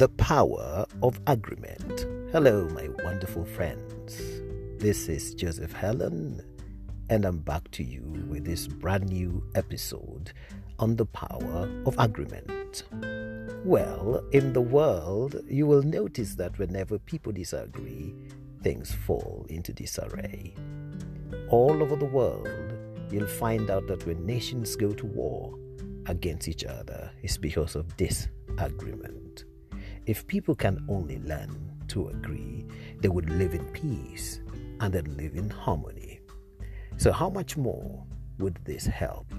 The power of agreement. Hello, my wonderful friends. This is Joseph Helen, and I'm back to you with this brand new episode on the power of agreement. Well, in the world, you will notice that whenever people disagree, things fall into disarray. All over the world, you'll find out that when nations go to war against each other, it's because of disagreement. If people can only learn to agree, they would live in peace and then live in harmony. So, how much more would this help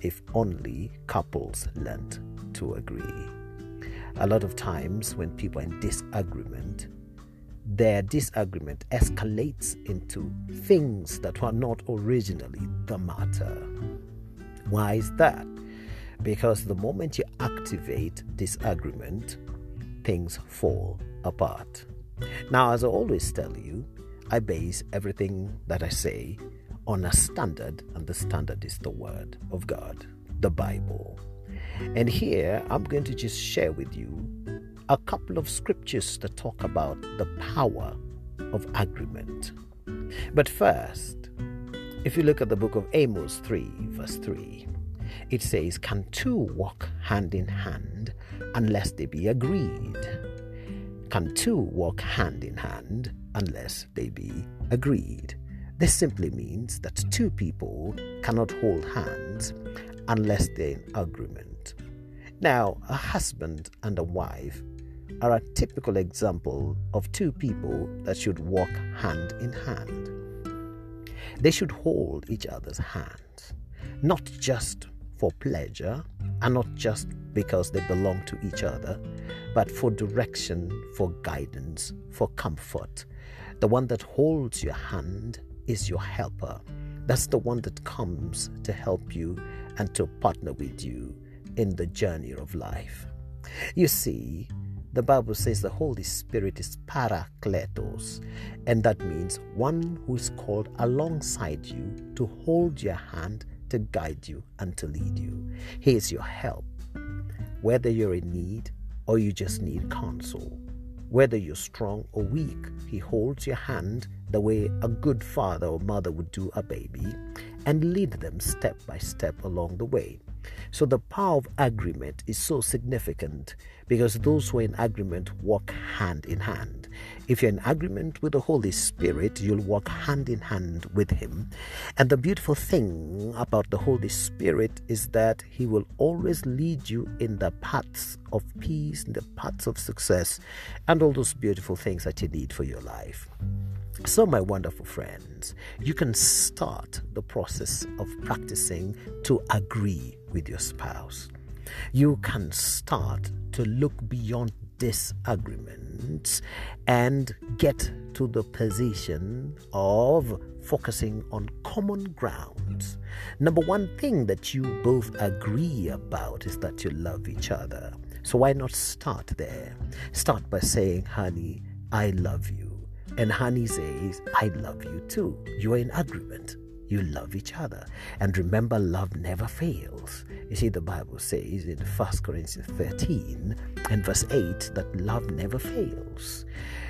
if only couples learned to agree? A lot of times, when people are in disagreement, their disagreement escalates into things that were not originally the matter. Why is that? Because the moment you activate disagreement, things fall apart. Now, as I always tell you, I base everything that I say on a standard, and the standard is the Word of God, the Bible. And here I'm going to just share with you a couple of scriptures that talk about the power of agreement. But first, if you look at the book of Amos 3, verse 3, it says, Can two walk hand in hand unless they be agreed? Can two walk hand in hand unless they be agreed? This simply means that two people cannot hold hands unless they're in agreement. Now, a husband and a wife are a typical example of two people that should walk hand in hand. They should hold each other's hands, not just for pleasure and not just because they belong to each other, but for direction, for guidance, for comfort. The one that holds your hand is your helper. That's the one that comes to help you and to partner with you in the journey of life. You see, the Bible says the Holy Spirit is parakletos, and that means one who is called alongside you to hold your hand to guide you and to lead you. He is your help. Whether you're in need or you just need counsel, whether you're strong or weak, He holds your hand the way a good father or mother would do a baby and lead them step by step along the way. So the power of agreement is so significant because those who are in agreement walk hand in hand. If you're in agreement with the Holy Spirit, you'll walk hand in hand with Him. And the beautiful thing about the Holy Spirit is that He will always lead you in the paths of peace, in the paths of success, and all those beautiful things that you need for your life. So, my wonderful friends, you can start the process of practicing to agree with your spouse. You can start to look beyond disagreements and get to the position of focusing on common grounds. Number one thing that you both agree about is that you love each other. So, why not start there? Start by saying, honey, I love you. And honey says, I love you too. You are in agreement. You love each other. And remember, love never fails. You see, the Bible says in 1 Corinthians 13 and verse 8 that love never fails.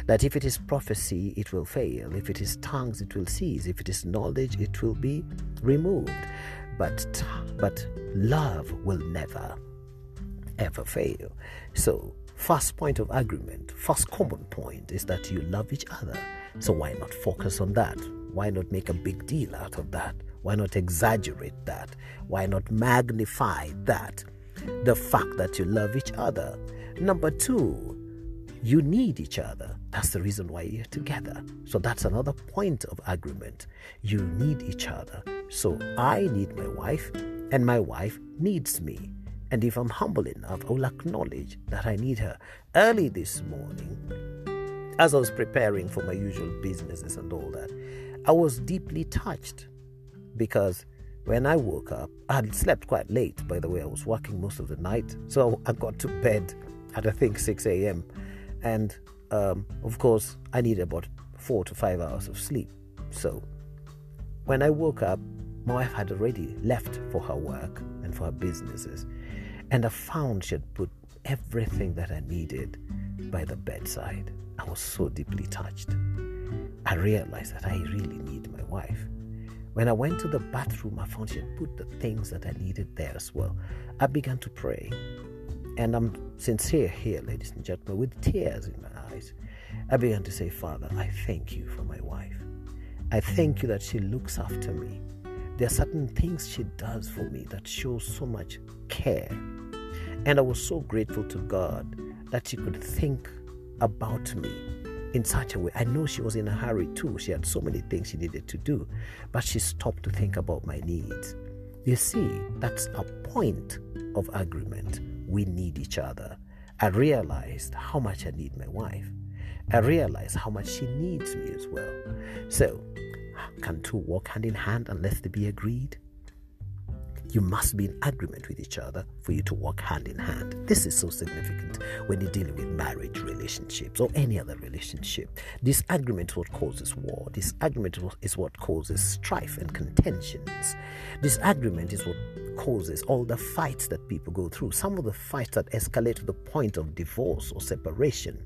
That if it is prophecy, it will fail. If it is tongues, it will cease. If it is knowledge, it will be removed. But, but love will never, ever fail. So First point of agreement, first common point is that you love each other. So why not focus on that? Why not make a big deal out of that? Why not exaggerate that? Why not magnify that? The fact that you love each other. Number two, you need each other. That's the reason why you're together. So that's another point of agreement. You need each other. So I need my wife, and my wife needs me. And if I'm humble enough, I will acknowledge that I need her. Early this morning, as I was preparing for my usual businesses and all that, I was deeply touched because when I woke up, I had slept quite late, by the way. I was working most of the night. So I got to bed at I think 6 a.m. And um, of course, I needed about four to five hours of sleep. So when I woke up, my wife had already left for her work and for her businesses. And I found she had put everything that I needed by the bedside. I was so deeply touched. I realized that I really need my wife. When I went to the bathroom, I found she had put the things that I needed there as well. I began to pray. And I'm sincere here, ladies and gentlemen, with tears in my eyes. I began to say, Father, I thank you for my wife. I thank you that she looks after me. There are certain things she does for me that shows so much care. And I was so grateful to God that she could think about me in such a way. I know she was in a hurry too. She had so many things she needed to do, but she stopped to think about my needs. You see, that's a point of agreement. We need each other. I realized how much I need my wife. I realized how much she needs me as well. So, can two walk hand in hand unless they be agreed? You must be in agreement with each other for you to walk hand in hand. This is so significant when you're dealing with marriage relationships or any other relationship. Disagreement is what causes war. Disagreement is what causes strife and contentions. Disagreement is what causes all the fights that people go through. Some of the fights that escalate to the point of divorce or separation,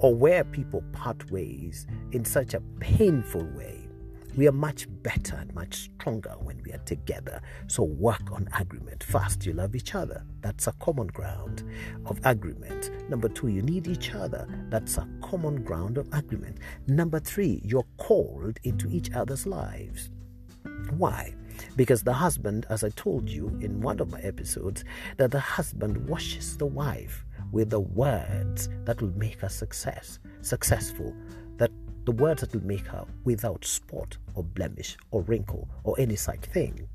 or where people part ways in such a painful way we are much better and much stronger when we are together. So work on agreement. First, you love each other. That's a common ground of agreement. Number two, you need each other. That's a common ground of agreement. Number three, you're called into each other's lives. Why? Because the husband, as I told you in one of my episodes, that the husband washes the wife with the words that will make her success, successful, the words that will make her without spot or blemish or wrinkle or any such thing.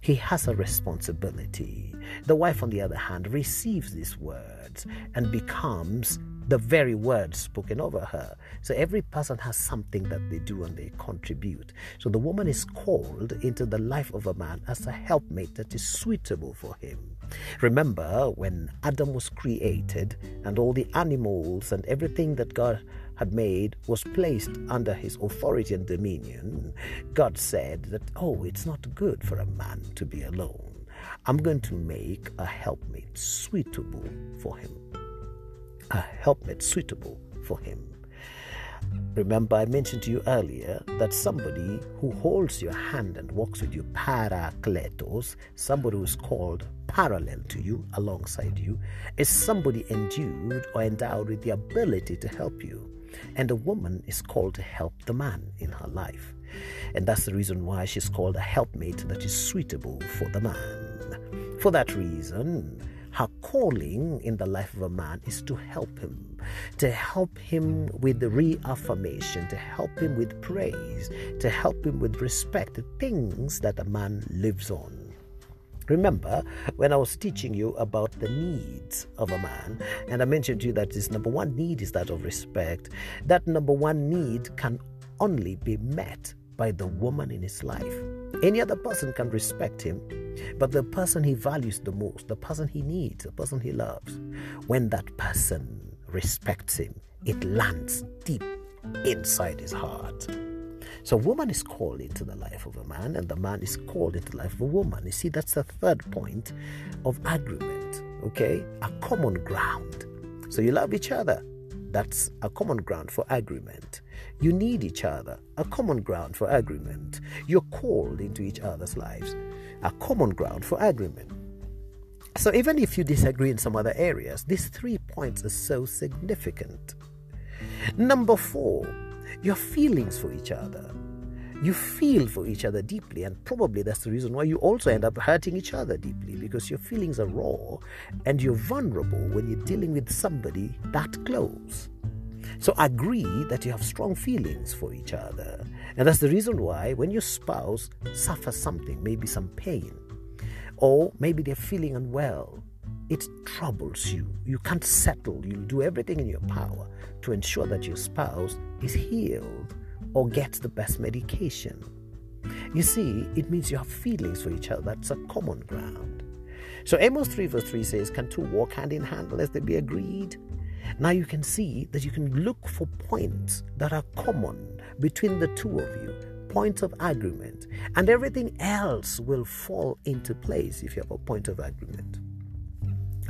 He has a responsibility. The wife, on the other hand, receives these words and becomes the very words spoken over her. So every person has something that they do and they contribute. So the woman is called into the life of a man as a helpmate that is suitable for him. Remember when Adam was created and all the animals and everything that God had made was placed under his authority and dominion, God said that, oh, it's not good for a man to be alone. I'm going to make a helpmate suitable for him. A helpmate suitable for him. Remember, I mentioned to you earlier that somebody who holds your hand and walks with you, parakletos, somebody who's called parallel to you, alongside you, is somebody endued or endowed with the ability to help you. And a woman is called to help the man in her life. And that's the reason why she's called a helpmate that is suitable for the man. For that reason, her calling in the life of a man is to help him, to help him with the reaffirmation, to help him with praise, to help him with respect, the things that a man lives on. Remember when I was teaching you about the needs of a man, and I mentioned to you that his number one need is that of respect. That number one need can only be met by the woman in his life. Any other person can respect him, but the person he values the most, the person he needs, the person he loves, when that person respects him, it lands deep inside his heart. So, woman is called into the life of a man, and the man is called into the life of a woman. You see, that's the third point of agreement, okay? A common ground. So, you love each other. That's a common ground for agreement. You need each other, a common ground for agreement. You're called into each other's lives, a common ground for agreement. So, even if you disagree in some other areas, these three points are so significant. Number four, your feelings for each other. You feel for each other deeply, and probably that's the reason why you also end up hurting each other deeply because your feelings are raw and you're vulnerable when you're dealing with somebody that close. So agree that you have strong feelings for each other. And that's the reason why when your spouse suffers something, maybe some pain, or maybe they're feeling unwell, it troubles you. You can't settle. You'll do everything in your power to ensure that your spouse is healed or gets the best medication. You see, it means you have feelings for each other. That's a common ground. So Amos 3 verse 3 says, Can two walk hand in hand unless they be agreed? Now you can see that you can look for points that are common between the two of you, points of agreement, and everything else will fall into place if you have a point of agreement.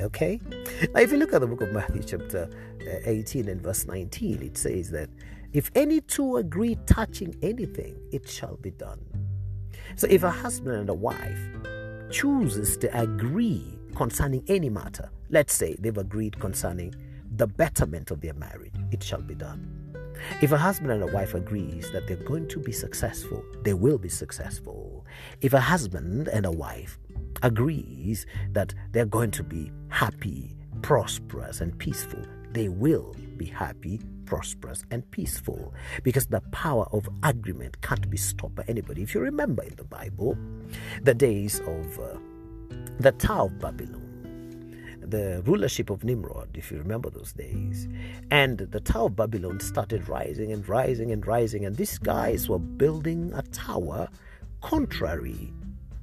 Okay? Now, if you look at the book of Matthew, chapter uh, 18 and verse 19, it says that if any two agree touching anything, it shall be done. So if a husband and a wife chooses to agree concerning any matter, let's say they've agreed concerning the betterment of their marriage, it shall be done. If a husband and a wife agrees that they're going to be successful, they will be successful. If a husband and a wife agrees that they're going to be happy, prosperous, and peaceful, they will be happy, prosperous, and peaceful because the power of agreement can't be stopped by anybody. If you remember in the Bible, the days of uh, the Tower of Babylon, the rulership of Nimrod, if you remember those days. And the Tower of Babylon started rising and rising and rising, and these guys were building a tower contrary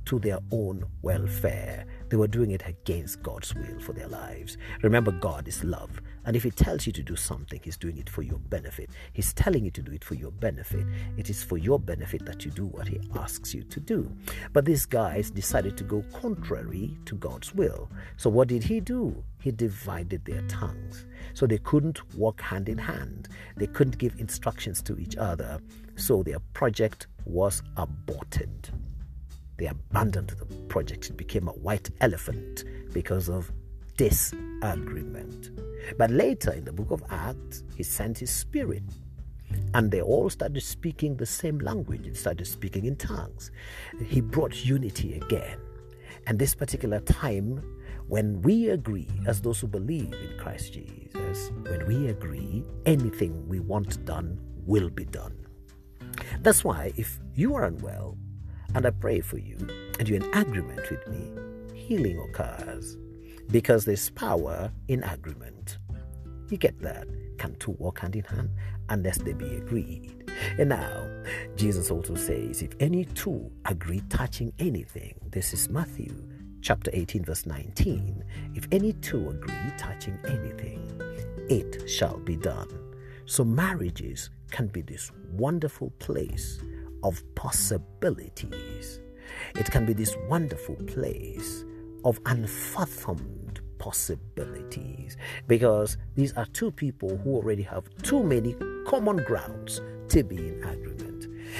to their own welfare. They were doing it against God's will for their lives. Remember, God is love. And if He tells you to do something, He's doing it for your benefit. He's telling you to do it for your benefit. It is for your benefit that you do what He asks you to do. But these guys decided to go contrary to God's will. So what did He do? He divided their tongues. So they couldn't walk hand in hand. They couldn't give instructions to each other. So their project was aborted. They abandoned the project. It became a white elephant because of disagreement. But later in the book of Acts, he sent his spirit. And they all started speaking the same language. They started speaking in tongues. He brought unity again. And this particular time, when we agree, as those who believe in Christ Jesus, when we agree, anything we want done will be done. That's why if you are unwell, and I pray for you, and you're in agreement with me, healing occurs because there's power in agreement. You get that? Can two walk hand in hand unless they be agreed? And now, Jesus also says, if any two agree touching anything, this is Matthew chapter 18, verse 19. If any two agree touching anything, it shall be done. So, marriages can be this wonderful place of possibilities. It can be this wonderful place of unfathomed possibilities because these are two people who already have too many common grounds to be in agreement.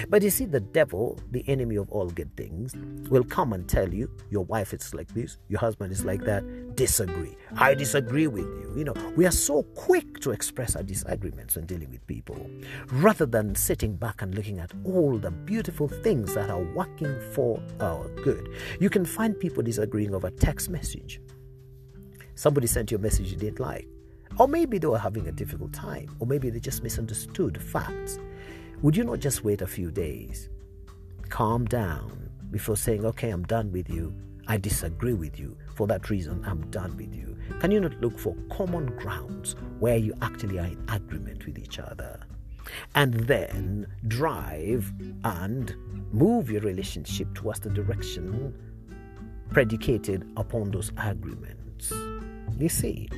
But you see, the devil, the enemy of all good things, will come and tell you your wife is like this, your husband is like that. Disagree. I disagree with you. You know, we are so quick to express our disagreements when dealing with people rather than sitting back and looking at all the beautiful things that are working for our good. You can find people disagreeing over a text message. Somebody sent you a message you didn't like. Or maybe they were having a difficult time, or maybe they just misunderstood facts. Would you not just wait a few days? Calm down before saying, okay, I'm done with you. I disagree with you. For that reason, I'm done with you. Can you not look for common grounds where you actually are in agreement with each other? And then drive and move your relationship towards the direction predicated upon those agreements. You see,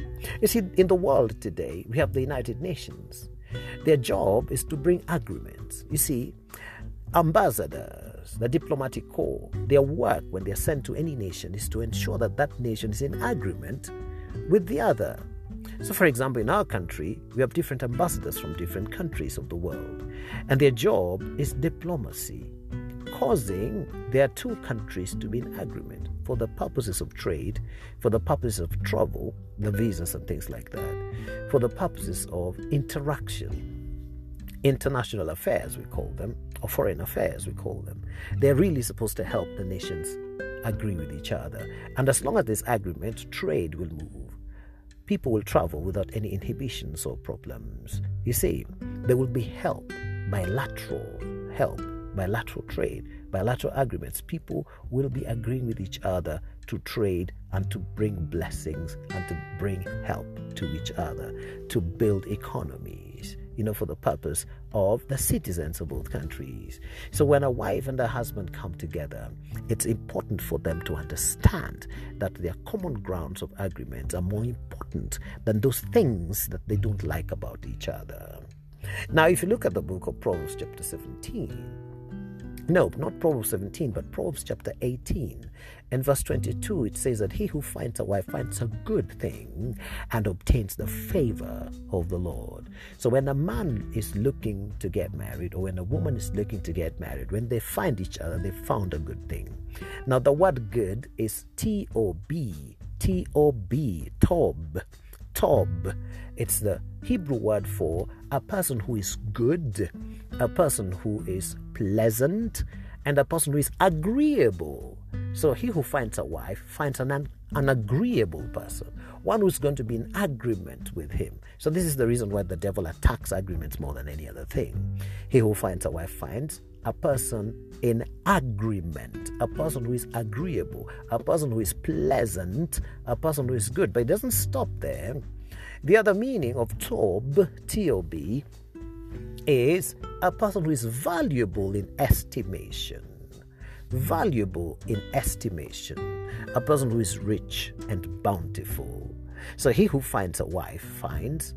you see, in the world today, we have the United Nations. Their job is to bring agreements. You see, ambassadors, the diplomatic corps, their work when they're sent to any nation is to ensure that that nation is in agreement with the other. So, for example, in our country, we have different ambassadors from different countries of the world, and their job is diplomacy, causing their two countries to be in agreement for the purposes of trade, for the purposes of travel, the visas and things like that, for the purposes of interaction. International affairs, we call them, or foreign affairs, we call them. They're really supposed to help the nations agree with each other. And as long as there's agreement, trade will move. People will travel without any inhibitions or problems. You see, there will be help, bilateral help, bilateral trade bilateral agreements, people will be agreeing with each other to trade and to bring blessings and to bring help to each other, to build economies, you know, for the purpose of the citizens of both countries. So when a wife and a husband come together, it's important for them to understand that their common grounds of agreement are more important than those things that they don't like about each other. Now, if you look at the book of Proverbs, chapter 17, No, not Proverbs 17, but Proverbs chapter 18 and verse 22. It says that he who finds a wife finds a good thing and obtains the favor of the Lord. So when a man is looking to get married or when a woman is looking to get married, when they find each other, they found a good thing. Now, the word good is T O B, T O B, Tob. Tob. It's the Hebrew word for a person who is good, a person who is pleasant, and a person who is agreeable. So he who finds a wife finds an, an agreeable person, one who's going to be in agreement with him. So this is the reason why the devil attacks agreements more than any other thing. He who finds a wife finds a person in agreement, a person who is agreeable, a person who is pleasant, a person who is good. But it doesn't stop there. The other meaning of Tob, T-O-B, is a person who is valuable in estimation. Valuable in estimation. A person who is rich and bountiful. So he who finds a wife finds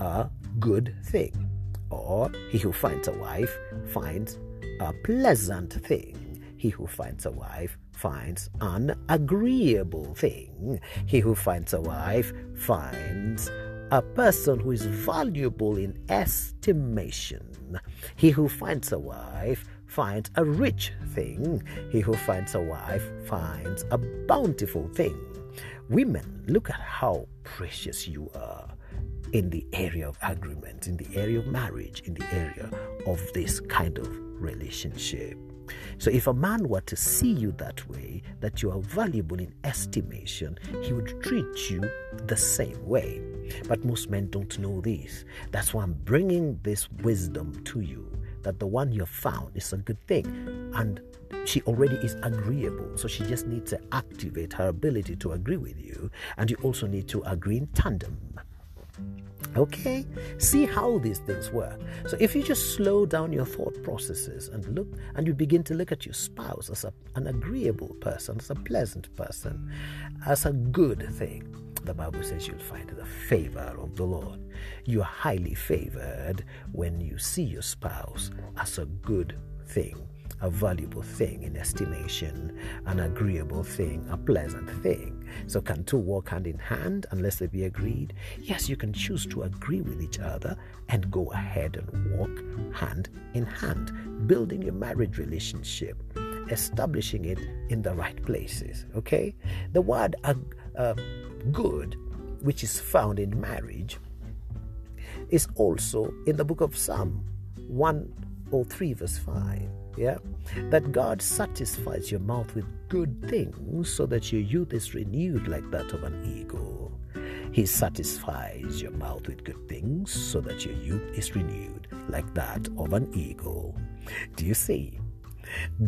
a good thing. Or he who finds a wife finds a pleasant thing. He who finds a wife finds an agreeable thing. He who finds a wife finds a person who is valuable in estimation. He who finds a wife finds a rich thing. He who finds a wife finds a bountiful thing. Women, look at how precious you are in the area of agreement, in the area of marriage, in the area of this kind of relationship. So, if a man were to see you that way, that you are valuable in estimation, he would treat you the same way. But most men don't know this. That's why I'm bringing this wisdom to you that the one you found is a good thing. And she already is agreeable. So she just needs to activate her ability to agree with you. And you also need to agree in tandem. Okay? See how these things work. So if you just slow down your thought processes and look and you begin to look at your spouse as a, an agreeable person, as a pleasant person, as a good thing, the Bible says you'll find the favor of the Lord. You are highly favored when you see your spouse as a good thing a valuable thing in estimation, an agreeable thing, a pleasant thing. So, can two walk hand in hand unless they be agreed? Yes, you can choose to agree with each other and go ahead and walk hand in hand, building your marriage relationship, establishing it in the right places. Okay? The word uh, good, which is found in marriage, is also in the book of Psalm 103, verse 5 yeah? That god satisfies your mouth with good things so that your youth is renewed like that of an eagle. He satisfies your mouth with good things so that your youth is renewed like that of an eagle. Do you see?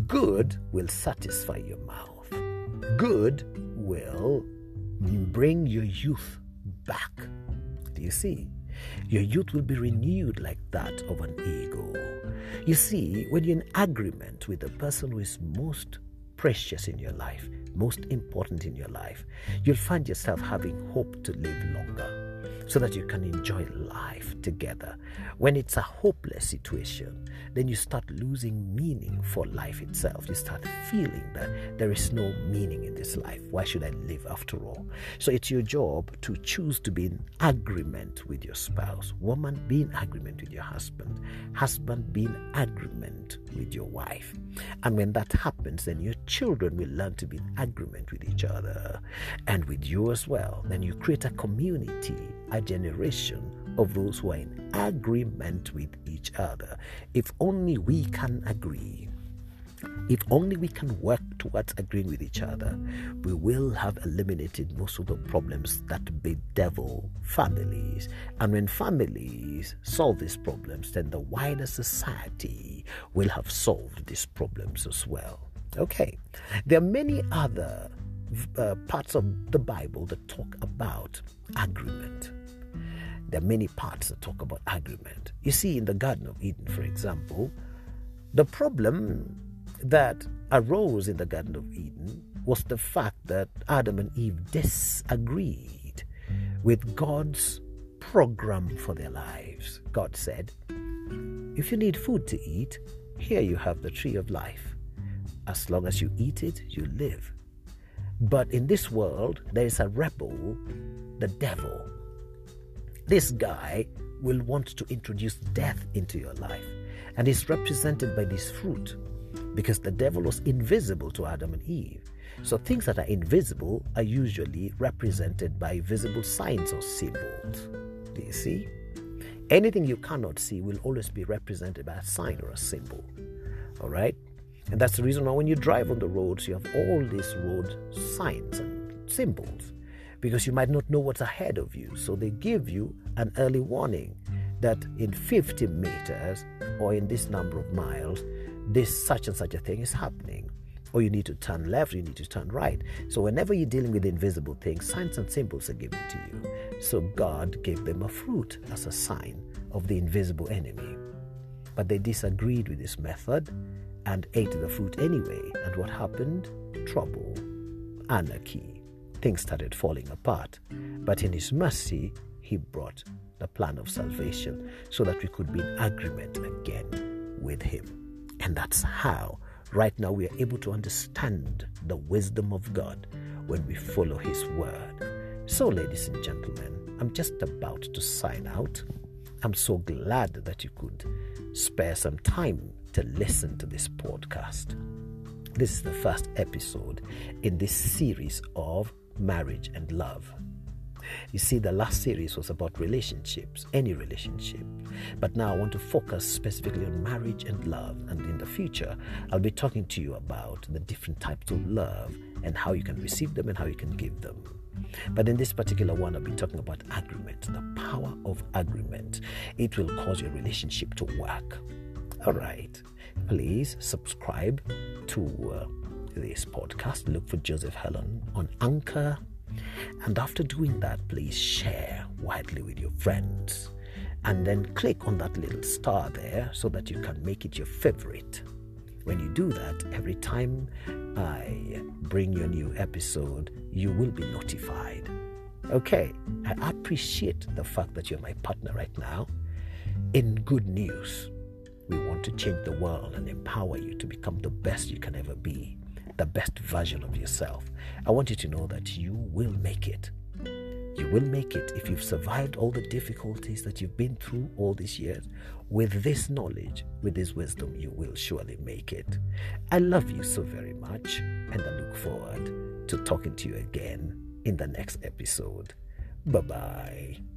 Good will satisfy your mouth. Good will bring your youth back. Do you see? Your youth will be renewed like that of an eagle. You see, when you're in agreement with the person who is most precious in your life, most important in your life, you'll find yourself having hope to live longer so that you can enjoy life together. When it's a hopeless situation, then you start losing meaning for life itself. You start feeling that there is no meaning in this life. Why should I live after all? So it's your job to choose to be in agreement with your spouse. Woman, be in agreement with your husband. Husband, be in agreement with your wife. And when that happens, then your children will learn to be in agreement with each other and with you as well. Then you create a community, a generation of those who are in agreement with each other. If only we can agree, if only we can work towards agreeing with each other, we will have eliminated most of the problems that bedevil families. And when families solve these problems, then the wider society will have solved these problems as well. Okay, there are many other uh, parts of the Bible that talk about agreement. There are many parts that talk about agreement. You see, in the Garden of Eden, for example, the problem that arose in the Garden of Eden was the fact that Adam and Eve disagreed with God's program for their lives. God said, If you need food to eat, Here you have the tree of life. As long as you eat it, you live. But in this world, there is a rebel, the devil. This guy will want to introduce death into your life, and is represented by this fruit because the devil was invisible to Adam and Eve. So things that are invisible are usually represented by visible signs or symbols. Do you see? Anything you cannot see will always be represented by a sign or a symbol. All right? And that's the reason why when you drive on the roads, you have all these road signs and symbols because you might not know what's ahead of you. So they give you an early warning that in 50 meters or in this number of miles, this such and such a thing is happening. Or you need to turn left, you need to turn right. So whenever you're dealing with invisible things, signs and symbols are given to you. So God gave them a fruit as a sign of the invisible enemy. But they disagreed with this method and ate the fruit anyway. And what happened? Trouble, anarchy. Things started falling apart. But in His mercy, He brought the plan of salvation so that we could be in agreement again with Him. And that's how, right now, we are able to understand the wisdom of God when we follow His word. So, ladies and gentlemen, I'm just about to sign out. I'm so glad that you could spare some time to listen to this podcast. This is the first episode in this series of marriage and love. You see, the last series was about relationships, any relationship. But now I want to focus specifically on marriage and love. And in the future, I'll be talking to you about the different types of love and how you can receive them and how you can give them. But in this particular one, I'll be talking about agreement, the power of agreement. It will cause your relationship to work. All right. Please subscribe to uh, this podcast. Look for Joseph Helen on Anchor. And after doing that, please share widely with your friends. And then click on that little star there so that you can make it your favorite. When you do that, every time I bring you a new episode, you will be notified. Okay, I appreciate the fact that you're my partner right now. In good news, we want to change the world and empower you to become the best you can ever be, the best version of yourself. I want you to know that you will make it. You will make it if you've survived all the difficulties that you've been through all these years. With this knowledge, with this wisdom, you will surely make it. I love you so very much, and I look forward to talking to you again in the next episode. Bye bye.